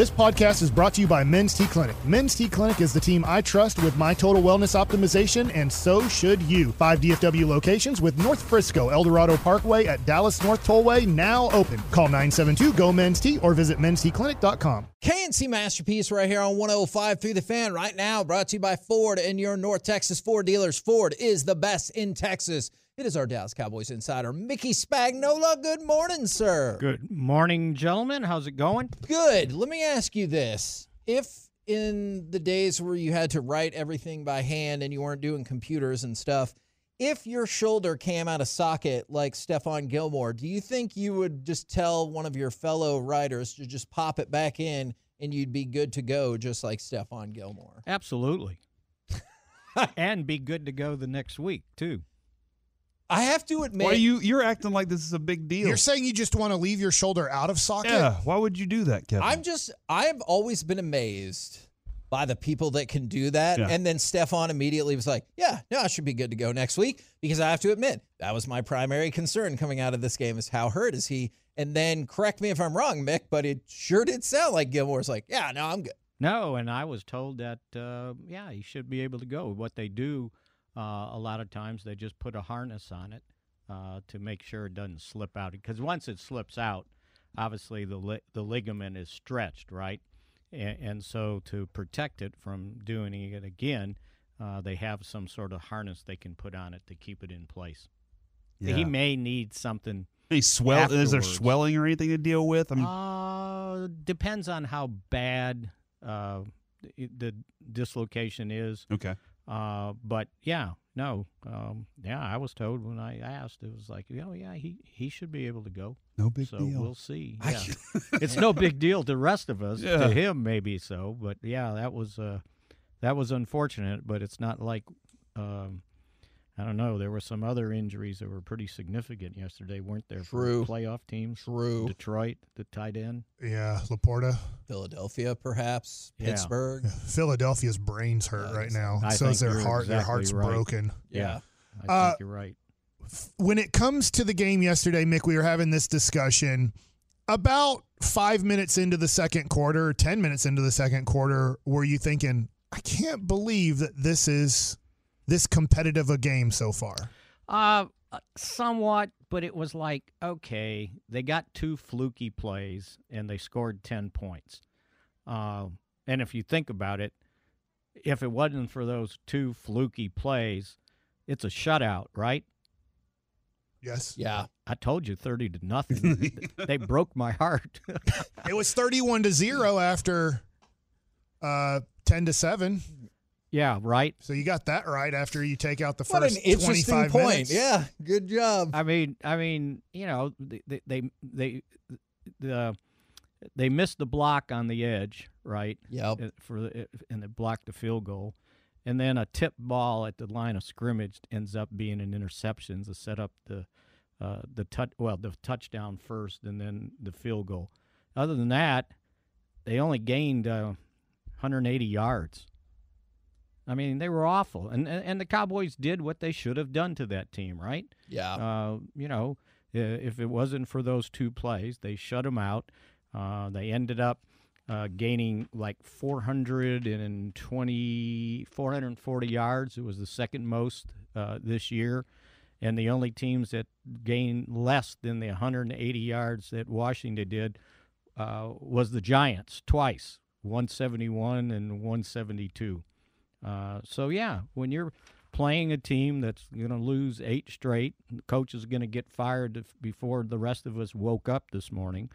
This podcast is brought to you by Men's T Clinic. Men's T Clinic is the team I trust with my total wellness optimization, and so should you. Five DFW locations with North Frisco, Eldorado Parkway at Dallas North Tollway now open. Call 972 GO Men's T or visit mensteclinic.com. K&C Masterpiece right here on 105 through the fan right now, brought to you by Ford and your North Texas Ford dealers. Ford is the best in Texas. It is our Dallas Cowboys insider, Mickey Spagnola. Good morning, sir. Good morning, gentlemen. How's it going? Good. Let me ask you this. If in the days where you had to write everything by hand and you weren't doing computers and stuff, if your shoulder came out of socket like Stephon Gilmore, do you think you would just tell one of your fellow writers to just pop it back in and you'd be good to go just like Stephon Gilmore? Absolutely. and be good to go the next week, too. I have to admit, Why you you're acting like this is a big deal? You're saying you just want to leave your shoulder out of socket? yeah. Why would you do that, Kevin? I'm just I've always been amazed by the people that can do that. Yeah. And then Stephon immediately was like, Yeah, no, I should be good to go next week. Because I have to admit, that was my primary concern coming out of this game is how hurt is he? And then correct me if I'm wrong, Mick, but it sure did sound like Gilmore's like, Yeah, no, I'm good. No, and I was told that, uh, yeah, he should be able to go. What they do a lot of times, they just put a harness on it uh, to make sure it doesn't slip out. Because once it slips out, obviously the li- the ligament is stretched, right? And, and so to protect it from doing it again, uh, they have some sort of harness they can put on it to keep it in place. yeah. He may need something Any swell? Is there swelling or anything to deal with? I mean, Uh, depends on how bad uh, the- the dislocation is. okay. Uh, but yeah, no, um, yeah, I was told when I asked, it was like, oh yeah, he he should be able to go. No big so deal. we'll see. Yeah. it's no big deal to the rest of us. Yeah. To him, maybe so, but yeah, that was uh, that was unfortunate. But it's not like. Um, I don't know. There were some other injuries that were pretty significant yesterday, weren't there? for True. playoff teams. True. Detroit, the tight end. Yeah, LaPorta. Philadelphia, perhaps. Yeah. Pittsburgh. Philadelphia's brains hurt Yeah, right now. I so is their you're heart. their heart's right. broken. Yeah. I think Uh, you're right. when it comes to the game yesterday, Mick, we were having this discussion about five minutes into the second quarter, 10 minutes into the second quarter. Were you thinking, I can't believe that this is this competitive a game so far? Uh, uh, somewhat, but it was like, okay, they got two fluky plays and they scored 10 points. Uh, and if you think about it, if it wasn't for those two fluky plays, it's a shutout, right? Yes. Yeah. I told you 30 to nothing. they broke my heart. It was 31 to 0 after uh, 10 to 7. Yeah, right. So you got that right after you take out the What an first interesting 25 point. minutes. Yeah. Good job. I mean, I mean, you know, they they they they, the, they missed the block on the edge, right? Yep. uh, for the, and they blocked the field goal, and then a tip ball at the line of scrimmage ends up being an interception to set up the uh, the touch well the touchdown first, and then the field goal. Other than that, they only gained uh, 180 yards. I mean, they were awful, and and the Cowboys did what they should have done to that team, right? Yeah. Uh, you know, if it wasn't for those two plays, they shut them out. Uh, they ended up uh, gaining like 420, 440 yards. It was the second most uh, this year. And the only teams that gained less than the 180 yards that Washington did uh, was the Giants twice, 171 and 172. Uh, so yeah, when you're playing a team that's going to lose eight straight, the coach is going to get fired before the rest of us woke up this morning,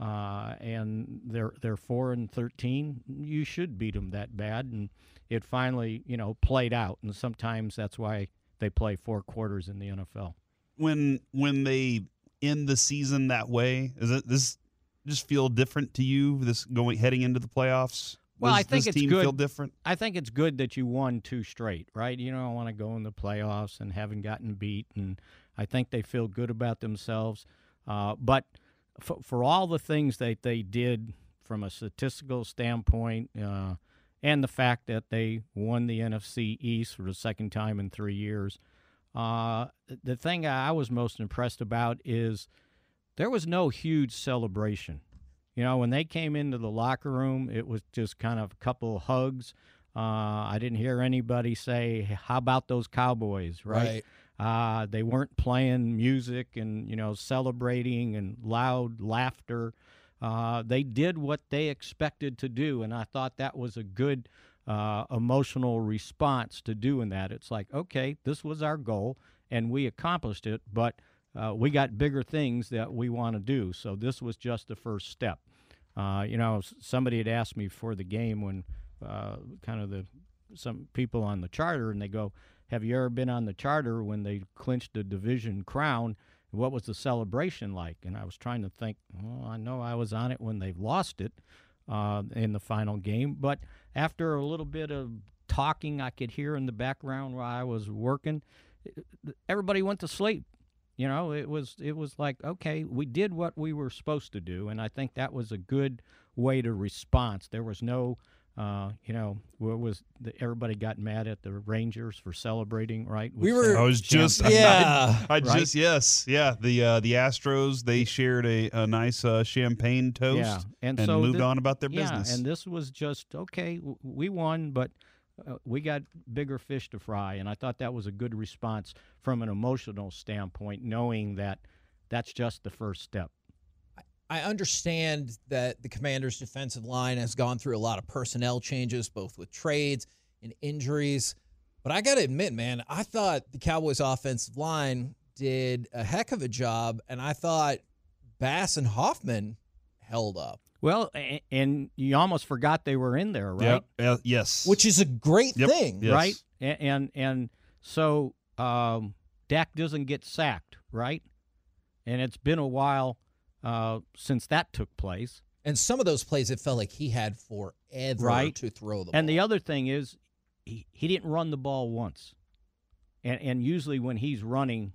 uh, and they're they're four and thirteen. You should beat them that bad, and it finally you know played out. And sometimes that's why they play four quarters in the NFL. when when they end the season that way, is it this just feel different to you? This going heading into the playoffs. Well, Does I think it's good. feel different. I think it's good that you won two straight, right? You don't want to go in the playoffs and haven't gotten beat, and I think they feel good about themselves. Uh, but for, for all the things that they did from a statistical standpoint, uh, and the fact that they won the NFC East for the second time in three years, uh, the thing I was most impressed about is there was no huge celebration. You know, when they came into the locker room, it was just kind of a couple hugs. Uh, I didn't hear anybody say, "How about those Cowboys?" Right? Uh, they weren't playing music and you know celebrating and loud laughter. Uh, they did what they expected to do, and I thought that was a good uh, emotional response to doing that. It's like, okay, this was our goal, and we accomplished it, but uh, we got bigger things that we want to do. So this was just the first step. Uh, you know, somebody had asked me for the game when uh, kind of the some people on the charter, and they go, "Have you ever been on the charter when they clinched the division crown?" what was the celebration like? And I was trying to think, well, I know I was on it when they lost it uh, in the final game, but after a little bit of talking I could hear in the background while I was working, everybody went to sleep. You know, it was it was like okay, we did what we were supposed to do, and I think that was a good way to response. There was no uh, you know, what was the, everybody got mad at the Rangers for celebrating, right? We were. I was just yeah. I, I Right? just yes, yeah. The uh, the Astros they shared a, a nice uh, champagne toast yeah, and, and so moved thi- on about their yeah, business. and this was just okay. w- We won, but uh, we got bigger fish to fry, and I thought that was a good response from an emotional standpoint, knowing that that's just the first step. I understand that the Commanders' defensive line has gone through a lot of personnel changes, both with trades and injuries. But I got to admit, man, I thought the Cowboys' offensive line did a heck of a job, and I thought Bass and Hoffman held up, Well, a- and you almost forgot they were in there, right? Yep, uh, yes, which is a great Yep. thing. Yes. right? And and, and so um, Dak doesn't get sacked, right? And it's been a while uh, since that took place. And some of those plays, it felt like he had forever Right. to throw the And the other thing is, he, he didn't run the ball once. And and usually when he's running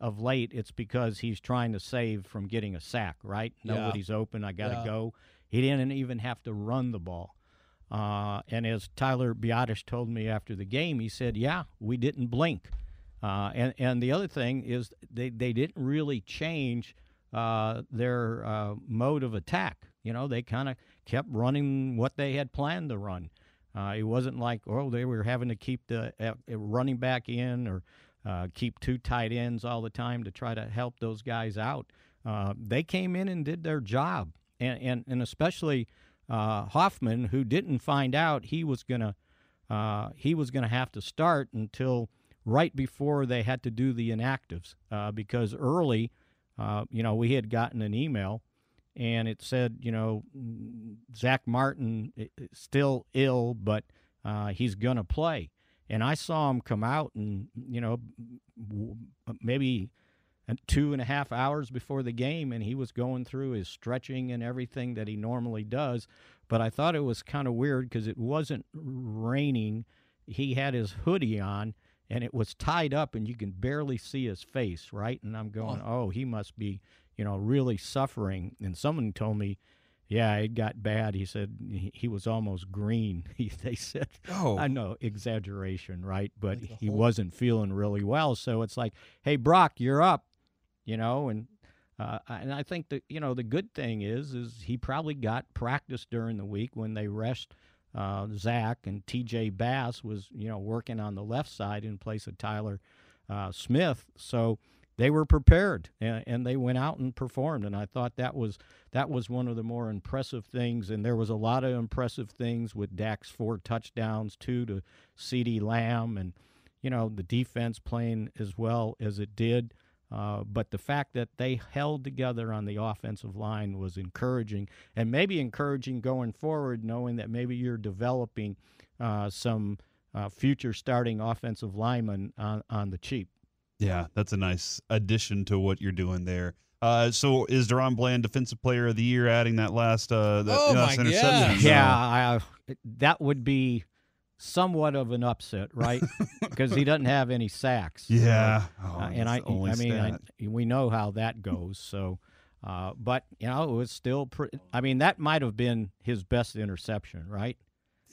of late, it's because he's trying to save from getting a sack, right? Yeah. Nobody's open. I got to Yeah. go. He didn't even have to run the ball. Uh, and as Tyler Biadasz told me after the game, he said, "Yeah, we didn't blink." Uh, and and the other thing is they they didn't really change uh, their uh, mode of attack. You know, they kind of kept running what they had planned to run. Uh, it wasn't like oh they were having to keep the uh, running back in or uh, keep two tight ends all the time to try to help those guys out. Uh, they came in and did their job, and and, and especially uh, Hoffman, who didn't find out he was gonna uh, he was gonna have to start until right before they had to do the inactives uh, because early, uh, you know, we had gotten an email and it said, you know, Zack Martin is still ill, but uh, he's gonna play. And I saw him come out, and you know, maybe two and a half hours before the game, and he was going through his stretching and everything that he normally does. But I thought it was kind of weird because it wasn't raining. He had his hoodie on, and it was tied up, and you can barely see his face, right? And I'm going, oh, he must be, you know, really suffering. And someone told me, yeah, it got bad. He said he, was almost green. He, they said, Oh. I know exaggeration, right? But Like he wasn't feeling really well. So it's like, hey, Brock, you're up, you know, and. Uh, and I think that you know the good thing is is he probably got practice during the week when they rest uh, Zach and T.J. Bass was you know working on the left side in place of Tyler uh, Smith, so they were prepared and, and they went out and performed. And I thought that was that was one of the more impressive things. And there was a lot of impressive things with Dak's four touchdowns, two to CeeDee Lamb, and you know the defense playing as well as it did. Uh, but the fact that they held together on the offensive line was encouraging, and maybe encouraging going forward, knowing that maybe you're developing uh, some uh, future starting offensive linemen on, on the cheap. Yeah, that's a nice addition to what you're doing there. Uh, so is DaRon Bland Defensive Player of the Year adding that last uh, that Oh, last my interception? gosh. Yeah, I, that would be somewhat of an upset, right? Because he doesn't have any sacks. Yeah. Uh, Oh, and I, that's the only I mean, I, we know how that goes. So, uh, but you know, it was still. Pre- I mean, that might have been his best interception, right?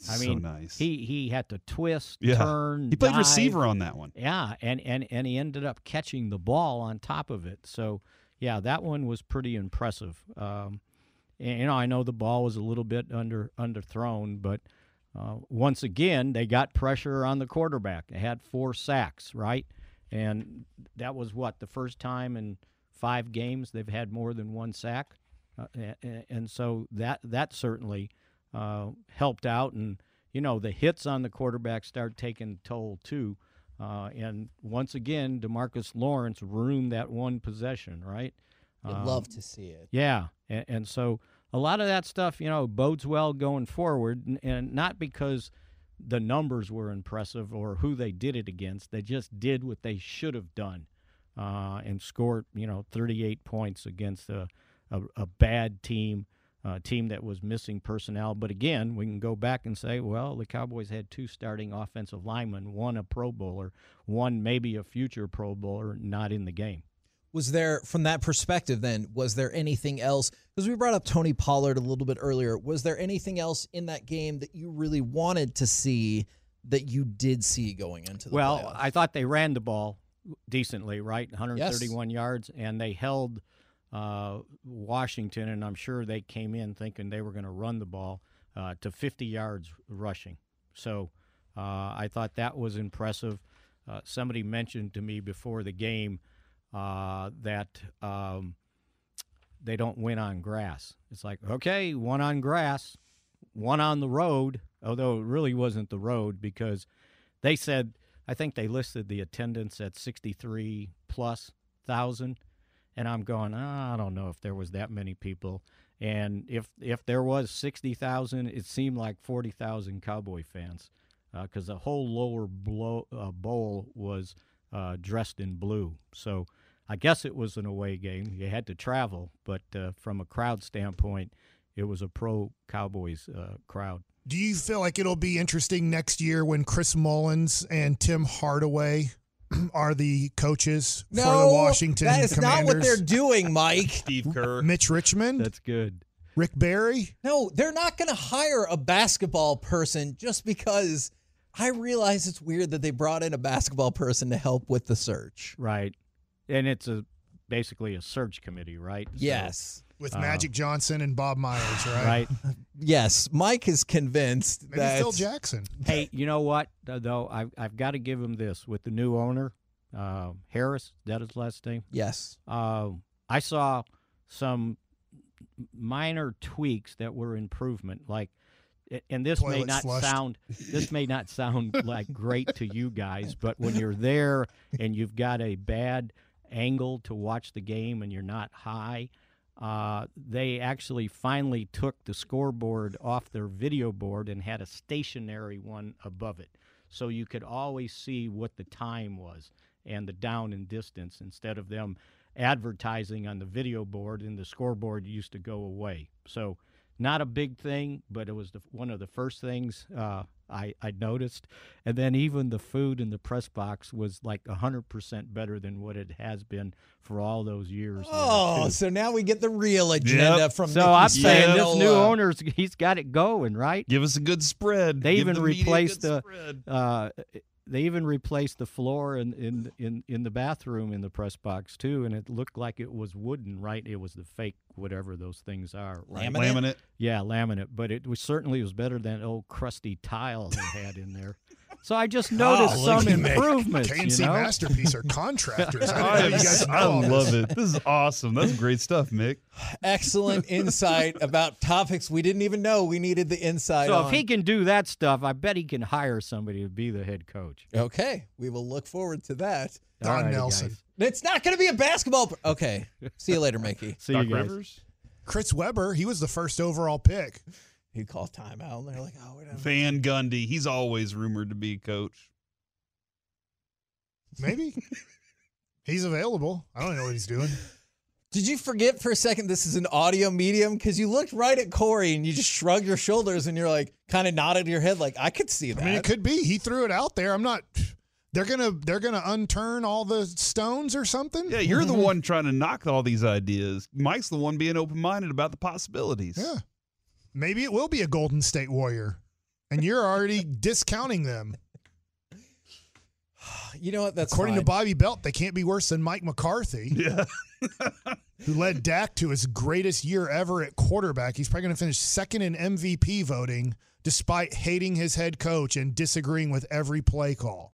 I so mean, nice. He he had to twist, Yeah. turn. he played dive. receiver on that one. Yeah, and and and he ended up catching the ball on top of it. So yeah, that one was pretty impressive. Um, And, you know, I know the ball was a little bit under underthrown, but uh, once again, they got pressure on the quarterback. They had four sacks, right? And that was what the first time in five games they've had more than one sack, uh, and, and so that that certainly uh, helped out. And you know, the hits on the quarterback start taking toll too. Uh, and once again, DeMarcus Lawrence ruined that one possession, right? I'd Um, love to see it. yeah, and, and so a lot of that stuff, you know, bodes well going forward, and, and not because the numbers were impressive or who they did it against. They just did what they should have done, uh, and scored, you know, 38 points against a a, a bad team, a team that was missing personnel. But again, we can go back and say, well, the Cowboys had two starting offensive linemen, one a Pro Bowler, one maybe a future Pro Bowler, not in the game. Was there, from that perspective, then, was there anything else? Because we brought up Tony Pollard a little bit earlier. Was there anything else in that game that you really wanted to see that you did see going into the well, playoffs? I thought they ran the ball decently, right? 131 yards, and they held uh, Washington, and I'm sure they came in thinking they were going to run the ball uh, to 50 yards rushing. So uh, I thought that was impressive. Uh, somebody mentioned to me before the game that um, they don't win on grass. It's like, okay, one on grass, one on the road, although it really wasn't the road because they said, I think they listed the attendance at 63 plus thousand. And I'm going, "Ah, I don't know if there was that many people. And if if there was 60,000, it seemed like 40,000 Cowboy fans because the whole lower blow, uh, bowl was uh, dressed in blue. So I guess it was an away game. You had to travel, but uh, from a crowd standpoint, it was a pro Cowboys uh, crowd. Do you feel like it'll be interesting next year when Chris Mullins and Tim Hardaway are the coaches for the Washington that is Commanders? not what they're doing, Mike. Steve Kerr. Mitch Richmond, That's good. Rick Barry. No, they're not going to hire a basketball person just because I realize it's weird that they brought in a basketball person to help with the search. Right. And it's a basically a search committee, right? So- Yes. With Uh, Magic Johnson and Bob Myers, right? right. Yes. Mike is convinced Maybe that Phil Jackson. hey, you know what? uh, Though I've I've got to give him this with the new owner, uh, Harris. That is last name. Yes. Uh, I saw some minor tweaks that were improvement, like. And this may not flushed. sound this may not sound like great to you guys, but when you're there and you've got a bad angle to watch the game and you're not high, uh, they actually finally took the scoreboard off their video board and had a stationary one above it. So you could always see what the time was and the down and distance instead of them advertising on the video board and the scoreboard used to go away. So not a big thing, but it was the, one of the first things uh, I, I noticed. And then even the food in the press box was like 100% better than what it has been for all those years. Oh, so now we get the real agenda Yep. from So Mickey I'm saying this new uh, owner's he's got it going right. Give us a good spread. They Give even the replaced the- spread. Uh, they even replaced the floor in, in in in the bathroom in the press box too, and it looked like it was wooden. Right, it was the fake whatever those things are. Right? Laminate? laminate. Yeah, laminate, but it was certainly was better than old crusty tile they had in there. So I just oh, noticed Oh, some at me. improvements. KNC you know? Masterpiece are contractors. I I, you guys I love it. This is awesome. That's great stuff, Mick. excellent insight about topics we didn't even know we needed the insight So on. if he can do that stuff, I bet he can hire somebody to be the head coach. okay, we will look forward to that. Don All Nelson. guys. It's not going to be a basketball. pr- Okay, see you later, Mickey. See Doc you guys. Rivers. Chris Webber, he was the first overall pick. He called timeout, and they're like, "Oh, we don't." Van Gundy. He's always rumored to be coach. Maybe. he's available. I don't know what he's doing. Did you forget for a second this is an audio medium? Because you looked right at Corey and you just shrugged your shoulders and you're like, kind of nodded your head, like, I could see that. I mean, it could be. He threw it out there. I'm not. They're gonna they're gonna unturn all the stones or something. Yeah, you're the mm-hmm. one trying to knock all these ideas. Mike's the one being open minded about the possibilities. Yeah. Maybe it will be a Golden State Warrior, and you're already discounting them. you know what? That's According fine. to Bobby Belt, they can't be worse than Mike McCarthy. Yeah. who led Dak to his greatest year ever at quarterback. He's probably going to finish second in MVP voting despite hating his head coach and disagreeing with every play call.